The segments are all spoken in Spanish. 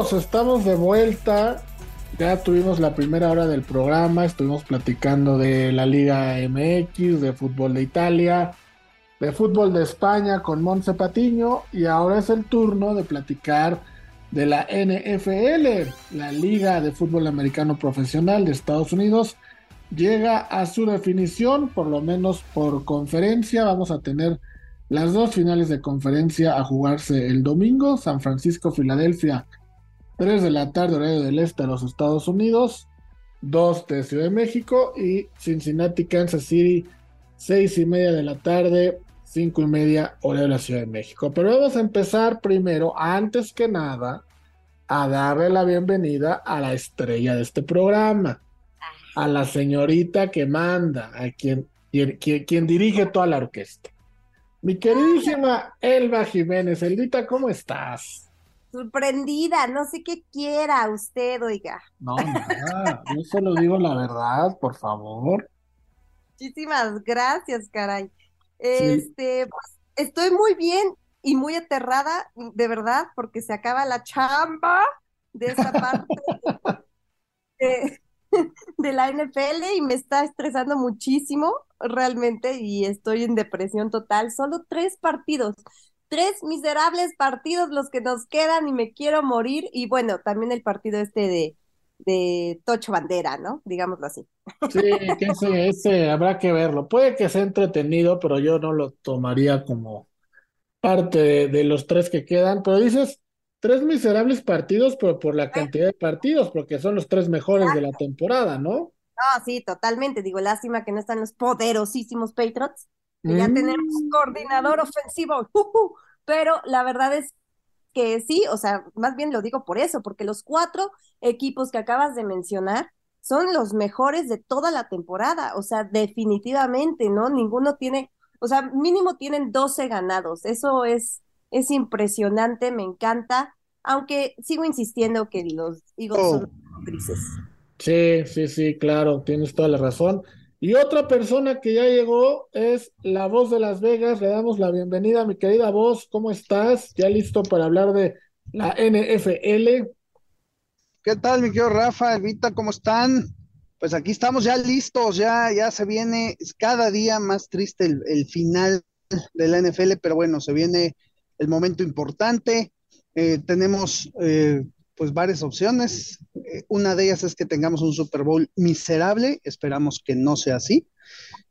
Estamos de vuelta. Ya tuvimos la primera hora del programa, estuvimos platicando de la Liga MX, de fútbol de Italia, de fútbol de España con Monse Patiño y ahora es el turno de platicar de la NFL, la Liga de Fútbol Americano Profesional de Estados Unidos. Llega a su definición, por lo menos por conferencia. Vamos a tener las dos finales de conferencia a jugarse el domingo, San Francisco, Filadelfia, 3 de la tarde, horario del este de los Estados Unidos, 2 de Ciudad de México y Cincinnati, Kansas City, 6 y media de la tarde, 5 y media, hora de la Ciudad de México. Pero vamos a empezar primero, antes que nada, a darle la bienvenida a la estrella de este programa, a la señorita que manda, a quien, quien, quien dirige toda la orquesta. Mi queridísima Elba Jiménez, Elvita, ¿cómo estás? Sorprendida, no sé qué quiera usted, oiga. No, nada, yo solo digo la verdad, por favor. Muchísimas gracias, caray. Este, pues, estoy muy bien y muy aterrada, de verdad, porque se acaba la chamba de esa parte de, de la NFL y me está estresando muchísimo realmente y estoy en depresión total. Solo tres partidos, tres miserables partidos los que nos quedan y me quiero morir. Y bueno, también el partido este de, de Tocho Bandera, ¿no? Digámoslo así. Sí, que ese, ese habrá que verlo. Puede que sea entretenido, pero yo no lo tomaría como parte de, de los tres que quedan. Pero dices, tres miserables partidos, pero por la cantidad de partidos, porque son los tres mejores de la temporada, ¿no? No, sí, totalmente. Digo, lástima que no están los poderosísimos Patriots, que ya tenemos Mm. coordinador ofensivo, pero la verdad es que sí, o sea, más bien lo digo por eso, porque los cuatro equipos que acabas de mencionar son los mejores de toda la temporada, o sea, definitivamente, ¿no? Ninguno tiene, o sea, mínimo tienen 12 ganados, eso es, es impresionante, me encanta, aunque sigo insistiendo que los Eagles Oh. son grises. Sí, sí, sí, claro, tienes toda la razón. Y otra persona que ya llegó es la voz de Las Vegas. Le damos la bienvenida, mi querida voz. ¿Cómo estás? ¿Ya listo para hablar de la NFL? ¿Qué tal, mi querido Rafa, Evita, cómo están? Pues aquí estamos ya listos, ya, ya se viene cada día más triste el, el final de la NFL, pero bueno, se viene el momento importante. Eh, tenemos eh, pues varias opciones. Eh, una de ellas es que tengamos un Super Bowl miserable, esperamos que no sea así,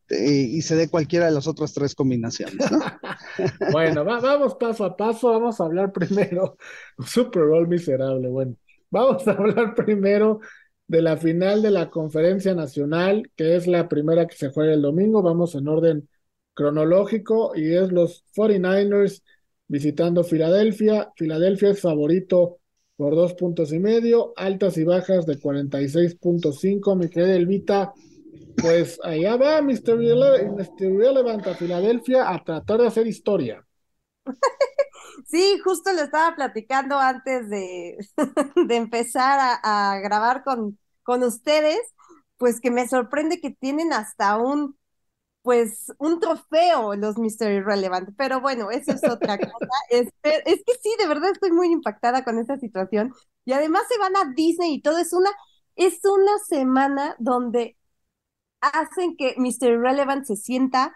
eh, y se dé cualquiera de las otras tres combinaciones, ¿no? Bueno, va- vamos paso a paso. Vamos a hablar primero. Super Bowl miserable. Bueno, vamos a hablar primero de la final de la Conferencia Nacional, que es la primera que se juega el domingo. Vamos en orden cronológico y es los 49ers visitando Filadelfia. Filadelfia es favorito por dos puntos y medio, altas y bajas de 46.5. Mi querida Elvita, pues allá va Mr. Irrelevant a Filadelfia a tratar de hacer historia. Sí, justo lo estaba platicando antes de, de empezar a, a grabar con, con ustedes, pues que me sorprende que tienen hasta un, pues, un trofeo los Mr. Irrelevant, pero bueno, eso es otra cosa. Este, es que sí, de verdad estoy muy impactada con esta situación y además se van a Disney y todo, es una, es una semana donde hacen que Mr. Irrelevant se sienta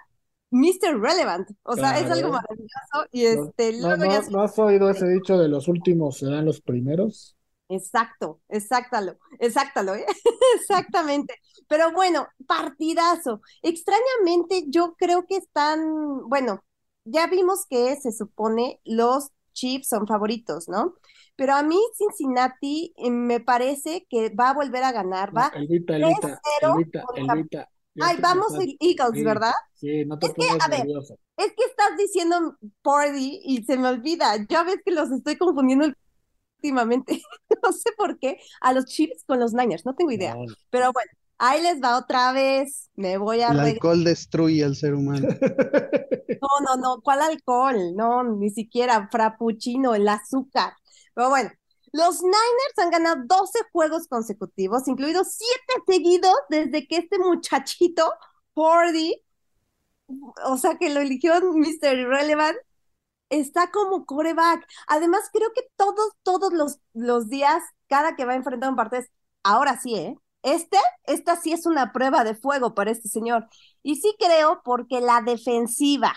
Mr. Relevant, o sea, es algo maravilloso y ¿No, este, no, luego ya no- no has oído ese dicho de los últimos serán los primeros? Exacto, exactalo, exactalo, ¿eh? Exactamente. Pero bueno, partidazo. Extrañamente, yo creo que están, bueno, ya vimos que se supone los Chiefs son favoritos, ¿no? Pero a mí Cincinnati eh, me parece que va a volver a ganar, va. Elvita, Elvita, 3-0 Elvita, Elvita. Ay, vamos el Eagles, sí, ¿verdad? Sí, no te Es que, a ver. Es que estás diciendo Party y se me olvida. Ya ves que los estoy confundiendo últimamente. No sé por qué. A los Chiefs con los Niners, no tengo idea. No. Pero bueno, ahí les va otra vez. Me voy a El regresar. alcohol destruye al ser humano. No, no, no. ¿Cuál alcohol? No, ni siquiera frappuccino, el azúcar. Pero bueno, los Niners han ganado 12 juegos consecutivos, incluidos 7 seguidos desde que este muchachito, Purdy, o sea, que lo eligió Mr. Irrelevant, está como coreback. Además, creo que todos, todos los, los días, cada que va a enfrentar un partido, ahora sí, ¿eh? Este, esta sí es una prueba de fuego para este señor. Y sí creo porque la defensiva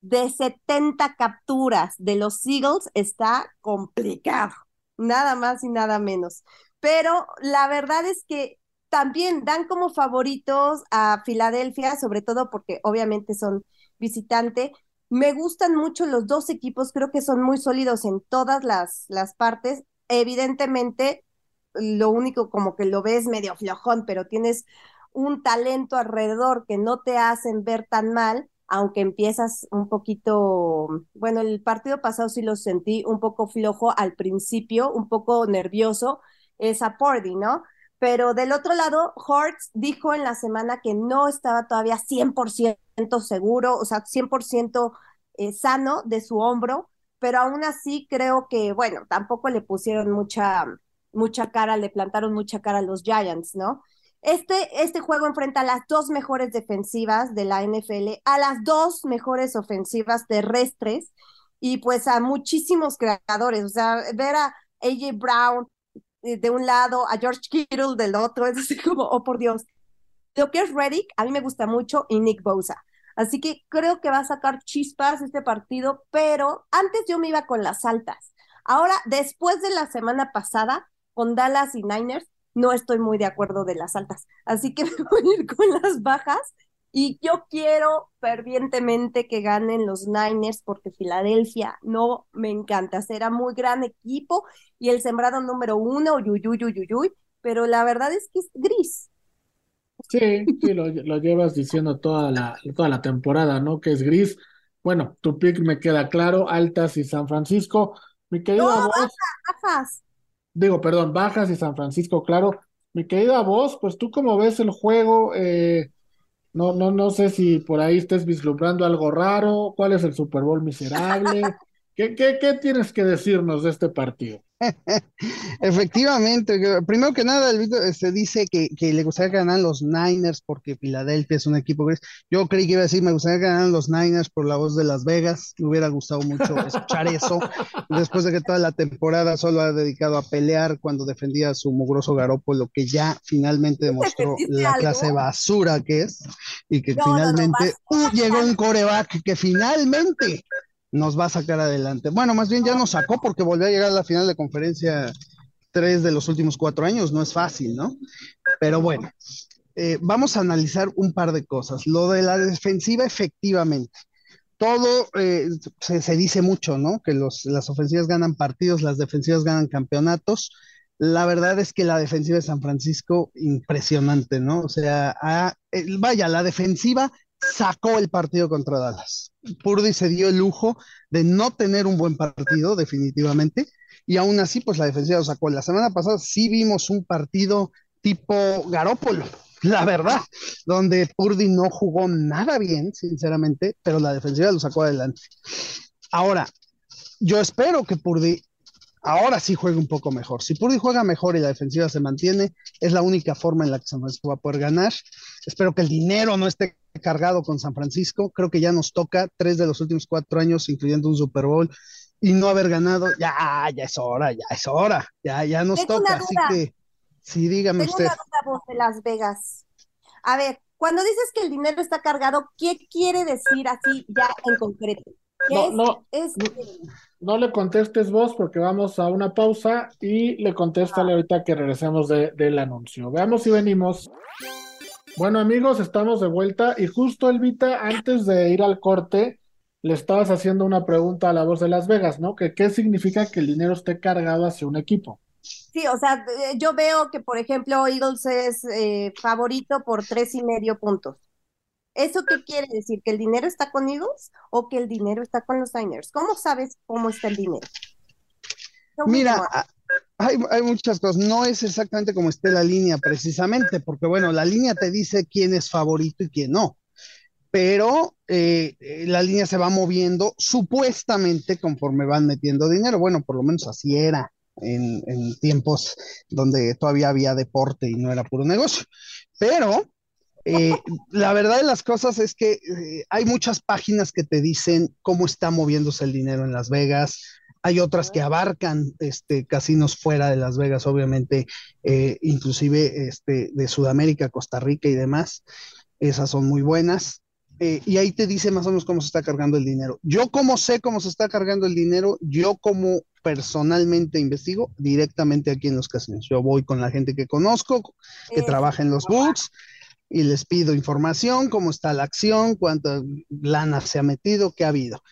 de 70 capturas de los Eagles está complicado, nada más y nada menos. Pero la verdad es que también dan como favoritos a Filadelfia, sobre todo porque obviamente son visitante. Me gustan mucho los dos equipos, creo que son muy sólidos en todas las, las partes. Evidentemente, lo único como que lo ves medio flojón, pero tienes un talento alrededor que no te hacen ver tan mal, aunque empiezas un poquito, bueno, el partido pasado sí lo sentí un poco flojo al principio, un poco nervioso, es a Pordy, ¿no? Pero del otro lado, Hortz dijo en la semana que no estaba todavía 100% seguro, o sea, 100% eh, sano de su hombro, pero aún así creo que, bueno, tampoco le pusieron mucha, mucha cara, le plantaron mucha cara a los Giants, ¿no? Este, este juego enfrenta a las dos mejores defensivas de la NFL, a las dos mejores ofensivas terrestres y pues a muchísimos creadores, o sea, ver a AJ Brown de un lado, a George Kittle del otro, es así como, oh por Dios. Lo que es Reddick, a mí me gusta mucho y Nick Bosa. Así que creo que va a sacar chispas este partido, pero antes yo me iba con las altas. Ahora, después de la semana pasada, con Dallas y Niners, no estoy muy de acuerdo de las altas. Así que me voy a ir con las bajas y yo quiero fervientemente que ganen los Niners porque Filadelfia no me encanta. Será muy gran equipo y el sembrado número uno, uy, pero la verdad es que es gris. Sí, sí, lo, llevas diciendo toda la, toda la temporada, ¿no? Que es gris. Bueno, tu pick me queda claro, altas y San Francisco. Mi querida no, bajas. Digo, perdón, bajas y San Francisco, claro. Mi querida voz, pues tú cómo ves el juego, eh, no, no, no sé si por ahí estés vislumbrando algo raro, cuál es el Super Bowl miserable, ¿Qué, qué, qué tienes que decirnos de este partido? Efectivamente, primero que nada, el se este, dice que, le gustaría ganar los Niners porque Filadelfia es un equipo gris. Yo creí que iba a decir, me gustaría ganar los Niners por la voz de Las Vegas. Me hubiera gustado mucho escuchar eso, después de que toda la temporada solo ha dedicado a pelear cuando defendía a su mugroso lo que ya finalmente demostró la clase basura que es, y que finalmente uh, llegó un coreback que finalmente nos va a sacar adelante. Bueno, más bien ya nos sacó porque volvió a llegar a la final de conferencia tres de los últimos cuatro años, no es fácil, ¿no? Pero bueno, eh, vamos a analizar un par de cosas. Lo de la defensiva, efectivamente. Todo eh, se, dice mucho, ¿no? Que los, las ofensivas ganan partidos, las defensivas ganan campeonatos. La verdad es que la defensiva de San Francisco, impresionante, ¿no? O sea, eh, vaya, la defensiva sacó el partido contra Dallas. Purdy se dio el lujo de no tener un buen partido, definitivamente, y aún así, pues la defensiva lo sacó. La semana pasada sí vimos un partido tipo Garópolo, la verdad, donde Purdy no jugó nada bien, sinceramente, pero la defensiva lo sacó adelante. Ahora, yo espero que Purdy ahora sí juegue un poco mejor. Si Purdy juega mejor y la defensiva se mantiene, es la única forma en la que San Francisco va a poder ganar. Espero que el dinero no esté cargado con San Francisco. Creo que ya nos toca tres de los últimos cuatro años, incluyendo un Super Bowl, y no haber ganado. Ya, ya es hora, ya es hora. Ya, ya nos toca. Así que, sí, dígame Tengo usted. Una duda, voz de Las Vegas. A ver, cuando dices que el dinero está cargado, ¿qué quiere decir así ya en concreto? No, no, no, le contestes vos porque vamos a una pausa y le contéstale ah. ahorita que regresemos del anuncio. Veamos si venimos. Bueno amigos, estamos de vuelta y justo Elvita, antes de ir al corte, le estabas haciendo una pregunta a la voz de Las Vegas, ¿no? Que qué significa que el dinero esté cargado hacia un equipo. Sí, o sea, eh, yo veo que, por ejemplo, Eagles es eh, favorito por tres y medio puntos. ¿Eso qué quiere decir? ¿Que el dinero está con Eagles o que el dinero está con los Niners? ¿Cómo sabes cómo está el dinero? Mira, hay, muchas cosas. No es exactamente como esté la línea precisamente, porque bueno, la línea te dice quién es favorito y quién no. Pero eh, eh, la línea se va moviendo supuestamente conforme van metiendo dinero. Bueno, por lo menos así era en, tiempos donde todavía había deporte y no era puro negocio. Pero Eh, la verdad de las cosas es que hay muchas páginas que te dicen cómo está moviéndose el dinero en Las Vegas. Hay otras que abarcan este, casinos fuera de Las Vegas, obviamente, eh, inclusive este, de Sudamérica, Costa Rica y demás. Esas son muy buenas. y ahí te dice más o menos cómo se está cargando el dinero. Yo como sé cómo se está cargando el dinero, yo como personalmente investigo directamente aquí en los casinos. Yo voy con la gente que conozco, que trabaja en los books, y les pido información, cómo está la acción, cuánta lana se ha metido, qué ha habido.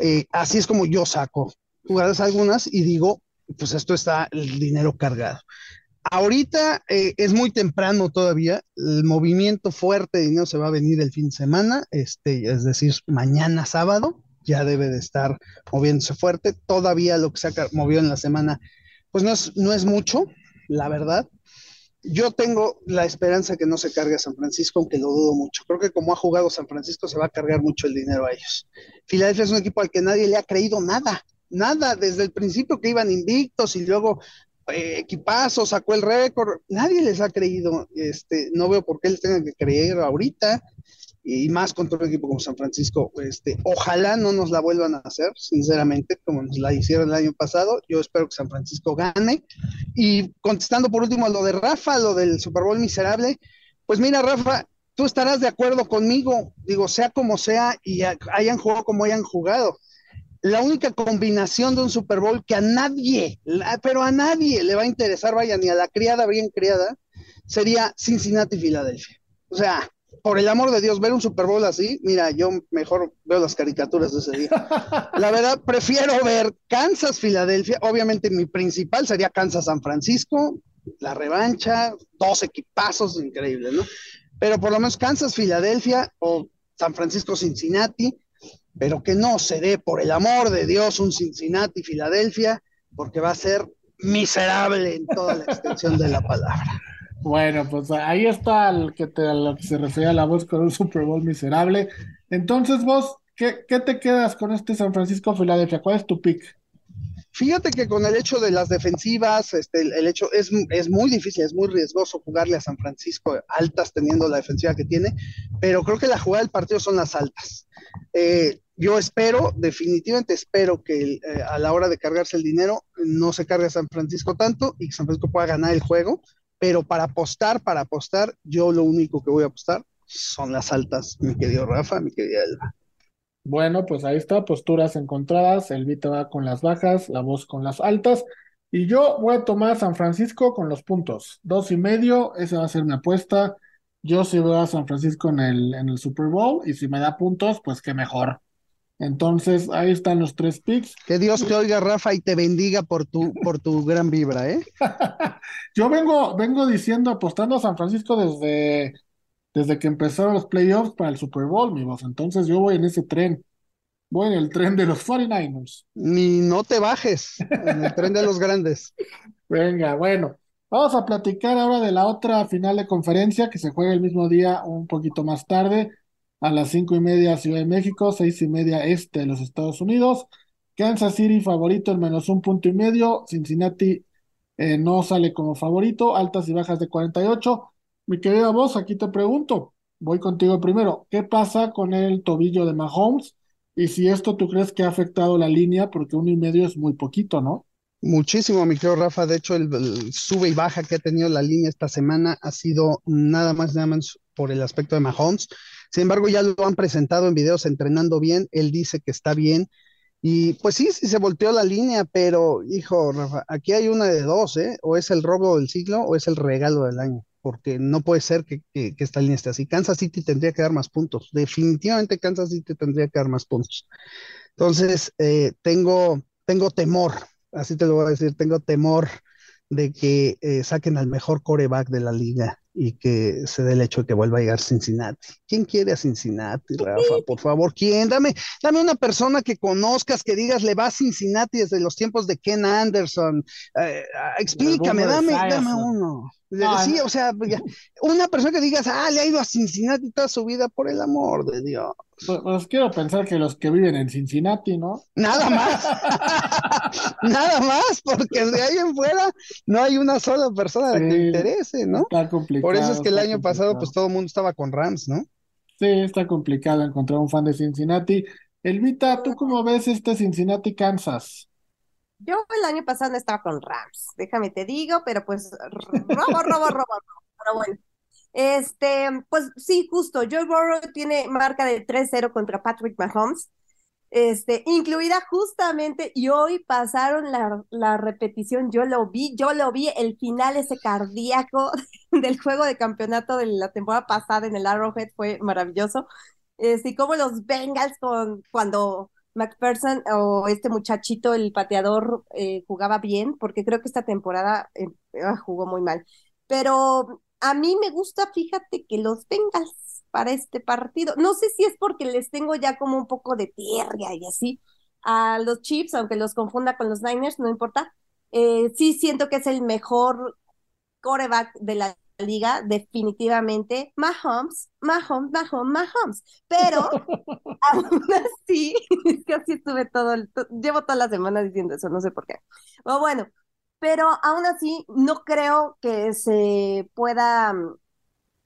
Eh, así es como yo saco jugadas algunas y digo, pues esto está el dinero cargado. Ahorita eh, es muy temprano todavía, el movimiento fuerte de dinero se va a venir el fin de semana, este, es decir, mañana sábado ya debe de estar moviéndose fuerte. Todavía lo que se ha movido en la semana, pues no es, no es mucho, la verdad, yo tengo la esperanza que no se cargue San Francisco, aunque lo dudo mucho. Creo que como ha jugado San Francisco, se va a cargar mucho el dinero a ellos. Filadelfia es un equipo al que nadie le ha creído nada, nada, desde el principio que iban invictos y luego eh, equipazo, sacó el récord, nadie les ha creído. Este, no veo por qué les tengan que creer ahorita y más contra un equipo como San Francisco. Este, ojalá no nos la vuelvan a hacer, sinceramente, como nos la hicieron el año pasado. Yo espero que San Francisco gane. Y contestando por último a lo de Rafa, lo del Super Bowl miserable, pues mira, Rafa, tú estarás de acuerdo conmigo, digo, sea como sea y hayan jugado como hayan jugado. La única combinación de un Super Bowl que a nadie, pero a nadie le va a interesar, vaya, ni a la criada bien criada, sería Cincinnati-Filadelfia. O sea, por el amor de Dios, ver un Super Bowl así, mira, yo mejor veo las caricaturas de ese día. La verdad, prefiero ver Kansas, Filadelfia. Obviamente, mi principal sería Kansas, San Francisco, la revancha, dos equipazos increíbles, ¿no? Pero por lo menos Kansas, Filadelfia o San Francisco, Cincinnati, pero que no se dé, por el amor de Dios, un Cincinnati, Filadelfia, porque va a ser miserable en toda la extensión de la palabra. Bueno, pues ahí está el que te, a lo que se refería la voz con un Super Bowl miserable. Entonces, vos, ¿qué, qué te quedas con este San Francisco Filadelfia? ¿Cuál es tu pick? Fíjate que con el hecho de las defensivas, este, el, hecho es, es, muy difícil, es muy riesgoso jugarle a San Francisco altas teniendo la defensiva que tiene, pero creo que la jugada del partido son las altas. Eh, yo espero, definitivamente espero que eh, a la hora de cargarse el dinero no se cargue a San Francisco tanto y que San Francisco pueda ganar el juego pero para apostar, para apostar, yo lo único que voy a apostar son las altas, mi querido Rafa, mi querida Elba. Bueno, pues ahí está, posturas encontradas, el Vita va con las bajas, la voz con las altas, y yo voy a tomar San Francisco con los puntos, dos y medio, esa va a ser mi apuesta. Yo sí veo a San Francisco en el, en el Super Bowl, y si me da puntos, pues qué mejor. Entonces, ahí están los tres picks. Que Dios te oiga, Rafa, y te bendiga por tu, por tu gran vibra, ¿eh? Yo vengo, vengo diciendo, apostando a San Francisco desde, desde que empezaron los playoffs para el Super Bowl, mi voz. Entonces, yo voy en ese tren. Voy en el tren de los 49ers. Ni no te bajes, en el tren de los grandes. Venga, bueno. Vamos a platicar ahora de la otra final de conferencia que se juega el mismo día, un poquito más tarde a las cinco y media Ciudad de México, seis y media este de los Estados Unidos. Kansas City favorito en menos un punto y medio. Cincinnati eh, no sale como favorito. Altas y bajas de 48. Mi querida voz, aquí te pregunto. Voy contigo primero. ¿Qué pasa con el tobillo de Mahomes? Y si esto tú crees que ha afectado la línea, porque uno y medio es muy poquito, ¿no? Muchísimo, mi querido Rafa. De hecho, el, el, sube y baja que ha tenido la línea esta semana ha sido nada más, nada menos por el aspecto de Mahomes. Sin embargo, ya lo han presentado en videos entrenando bien, él dice que está bien. Y pues sí, sí se volteó la línea, pero hijo, Rafa, aquí hay una de dos, ¿eh? O es el robo del siglo o es el regalo del año, porque no puede ser que, esta línea esté así. Kansas City tendría que dar más puntos, definitivamente Kansas City tendría que dar más puntos. Entonces, eh, tengo, tengo temor, así te lo voy a decir, tengo temor de que eh, saquen al mejor coreback de la liga y que se dé el hecho de que vuelva a llegar Cincinnati. ¿Quién quiere a Cincinnati, Rafa? Por favor, ¿quién? Dame, dame una persona que conozcas, que digas, le va a Cincinnati desde los tiempos de Ken Anderson. Eh, ah, explícame, dame, dame uno. sí, o sea, una persona que digas, ah, le ha ido a Cincinnati toda su vida, por el amor de Dios. Pues, pues, quiero pensar que los que viven en Cincinnati, ¿no? Nada más. Nada más, porque de ahí en fuera no hay una sola persona que le interese, ¿no? Está complicado. Por eso es que el año pasado, pues todo el mundo estaba con Rams, ¿no? Sí, está complicado encontrar un fan de Cincinnati. Elvita, ¿tú cómo ves este Cincinnati Kansas? Yo el año pasado no estaba con Rams, déjame te digo, pero pues robo, robo, robo, pero bueno. Este, pues sí, justo, Joe Burrow tiene marca de 3-0 contra Patrick Mahomes este, incluida justamente, y hoy pasaron la, la, repetición, yo lo vi, yo lo vi, el final ese cardíaco del juego de campeonato de la temporada pasada en el Arrowhead fue maravilloso. Este, y como los Bengals con, cuando McPherson o este muchachito, el pateador, eh, jugaba bien, porque creo que esta temporada eh, jugó muy mal. Pero a mí me gusta, fíjate que los Bengals para este partido. No sé si es porque les tengo ya como un poco de tierra y así a los Chiefs, aunque los confunda con los Niners, no importa. Eh, sí siento que es el mejor coreback de la liga, definitivamente. Mahomes, Mahomes, Mahomes, Mahomes. Pero aún así, casi estuve todo, llevo toda la semana diciendo eso, no sé por qué. O bueno, pero aún así no creo que se pueda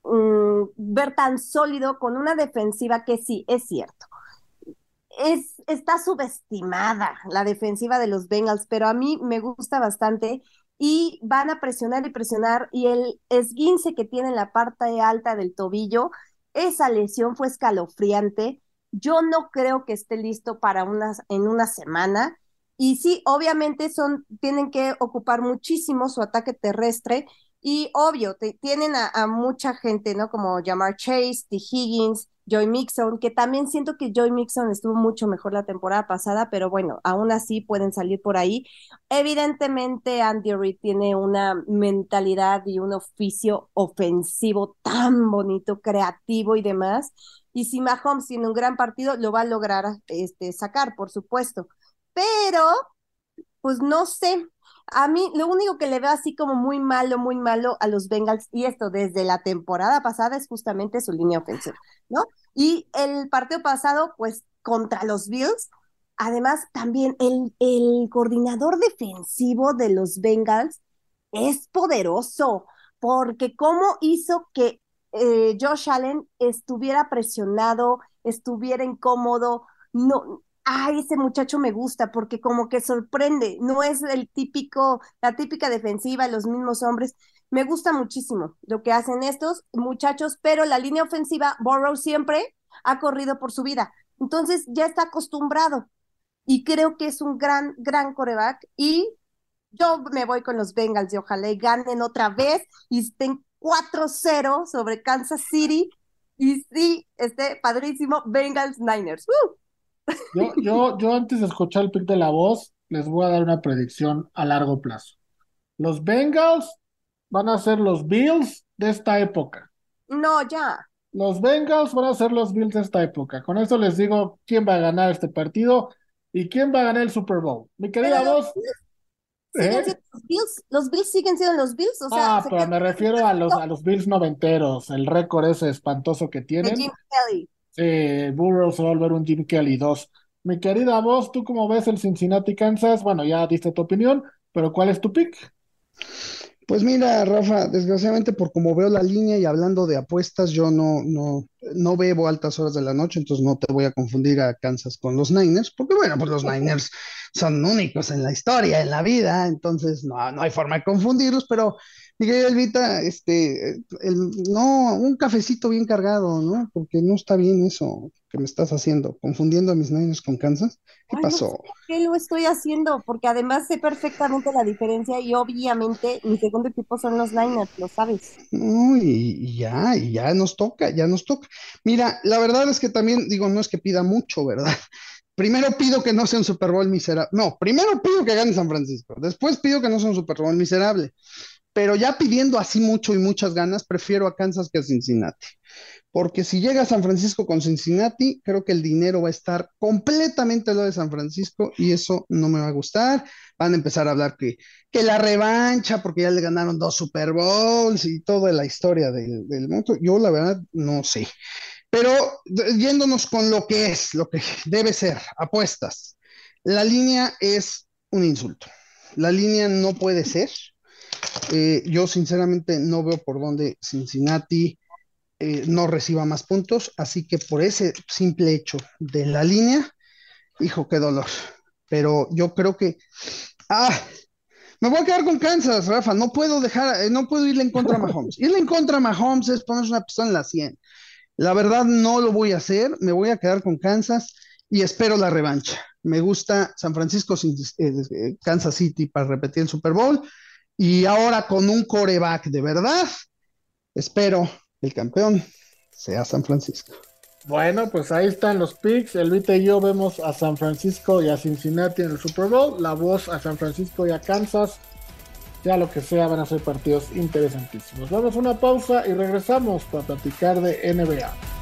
Mm, ver tan sólido con una defensiva que sí, es cierto. Es, está subestimada la defensiva de los Bengals, pero a mí me gusta bastante y van a presionar y presionar y el esguince que tiene en la parte alta del tobillo, esa lesión fue escalofriante. Yo no creo que esté listo para unas en una semana. Y sí, obviamente son, tienen que ocupar muchísimo su ataque terrestre y obvio, te, tienen a, mucha gente, ¿no? Como Jamar Chase, T. Higgins, Joy Mixon, que también siento que Joy Mixon estuvo mucho mejor la temporada pasada, pero bueno, aún así pueden salir por ahí. Evidentemente, Andy Reid tiene una mentalidad y un oficio ofensivo tan bonito, creativo y demás. Y si Mahomes tiene un gran partido, lo va a lograr este, sacar, por supuesto. Pero, pues no sé, a mí lo único que le veo así como muy malo, muy malo a los Bengals, y esto desde la temporada pasada, es justamente su línea ofensiva, ¿no? Y el partido pasado, pues contra los Bills, además también el, el coordinador defensivo de los Bengals es poderoso, porque cómo hizo que eh, Josh Allen estuviera presionado, estuviera incómodo, no, ay, ese muchacho me gusta porque como que sorprende, no es el típico, la típica defensiva, los mismos hombres. Me gusta muchísimo lo que hacen estos muchachos, pero la línea ofensiva, Borrow siempre ha corrido por su vida. Entonces ya está acostumbrado y creo que es un gran, gran coreback y yo me voy con los Bengals y ojalá ganen otra vez y estén 4-0 sobre Kansas City y sí, esté padrísimo Bengals Niners. Yo, yo, yo antes de escuchar el pick de la voz, les voy a dar una predicción a largo plazo. Los Bengals van a ser los Bills de esta época. No, ya. Los Bengals van a ser los Bills de esta época. Con eso les digo quién va a ganar este partido y quién va a ganar el Super Bowl. Mi querida voz. ¿eh? Los, Bills, los Bills siguen siendo los Bills, o sea, ah, pero me refiero a los, a los Bills noventeros, el récord ese espantoso que tienen. Jim Kelly. Sí, Burroughs va a volver un Jim Kelly 2. Mi querida voz, ¿tú cómo ves el Cincinnati Kansas? Bueno, ya diste tu opinión, pero ¿cuál es tu pick? Pues mira, Rafa, desgraciadamente por como veo la línea y hablando de apuestas, yo no, no, no bebo altas horas de la noche, entonces no te voy a confundir a Kansas con los Niners, porque bueno, pues los Niners son únicos en la historia, en la vida, entonces no, no hay forma de confundirlos, pero Miguel Elvita, este, el, no, un cafecito bien cargado, ¿no? Porque no está bien eso que me estás haciendo, confundiendo a mis niños con Kansas. ¿Qué pasó? ¿Qué lo estoy haciendo? Porque además sé perfectamente la diferencia y obviamente mi segundo equipo son los Niners, lo sabes. No, y, ya, y ya nos toca, ya nos toca. Mira, la verdad es que también, digo, no es que pida mucho, ¿verdad? Primero pido que no sea un Super Bowl miserable. No, primero pido que gane San Francisco. Después pido que no sea un Super Bowl miserable pero ya pidiendo así mucho y muchas ganas, prefiero a Kansas que a Cincinnati. Porque si llega a San Francisco con Cincinnati, creo que el dinero va a estar completamente lo de San Francisco y eso no me va a gustar. Van a empezar a hablar que, que la revancha, porque ya le ganaron dos Super Bowls y toda la historia del, del mundo. Yo la verdad no sé. Pero yéndonos con lo que es, lo que debe ser, apuestas. La línea es un insulto. La línea no puede ser Eh, yo sinceramente no veo por dónde Cincinnati eh, no reciba más puntos, así que por ese simple hecho de la línea, hijo, qué dolor. Pero yo creo que... Ah, me voy a quedar con Kansas, Rafa. No puedo dejar, eh, no puedo irle en contra a Mahomes. Irle en contra a Mahomes es ponerse una pistola en la 100. La verdad no lo voy a hacer. Me voy a quedar con Kansas y espero la revancha. Me gusta San Francisco, Kansas City para repetir el Super Bowl. Y ahora con un coreback de verdad, espero el campeón sea San Francisco. Bueno, pues ahí están los picks. El Vita y yo vemos a San Francisco y a Cincinnati en el Super Bowl. La voz a San Francisco y a Kansas. Ya lo que sea, van a ser partidos interesantísimos. Vamos a una pausa y regresamos para platicar de NBA.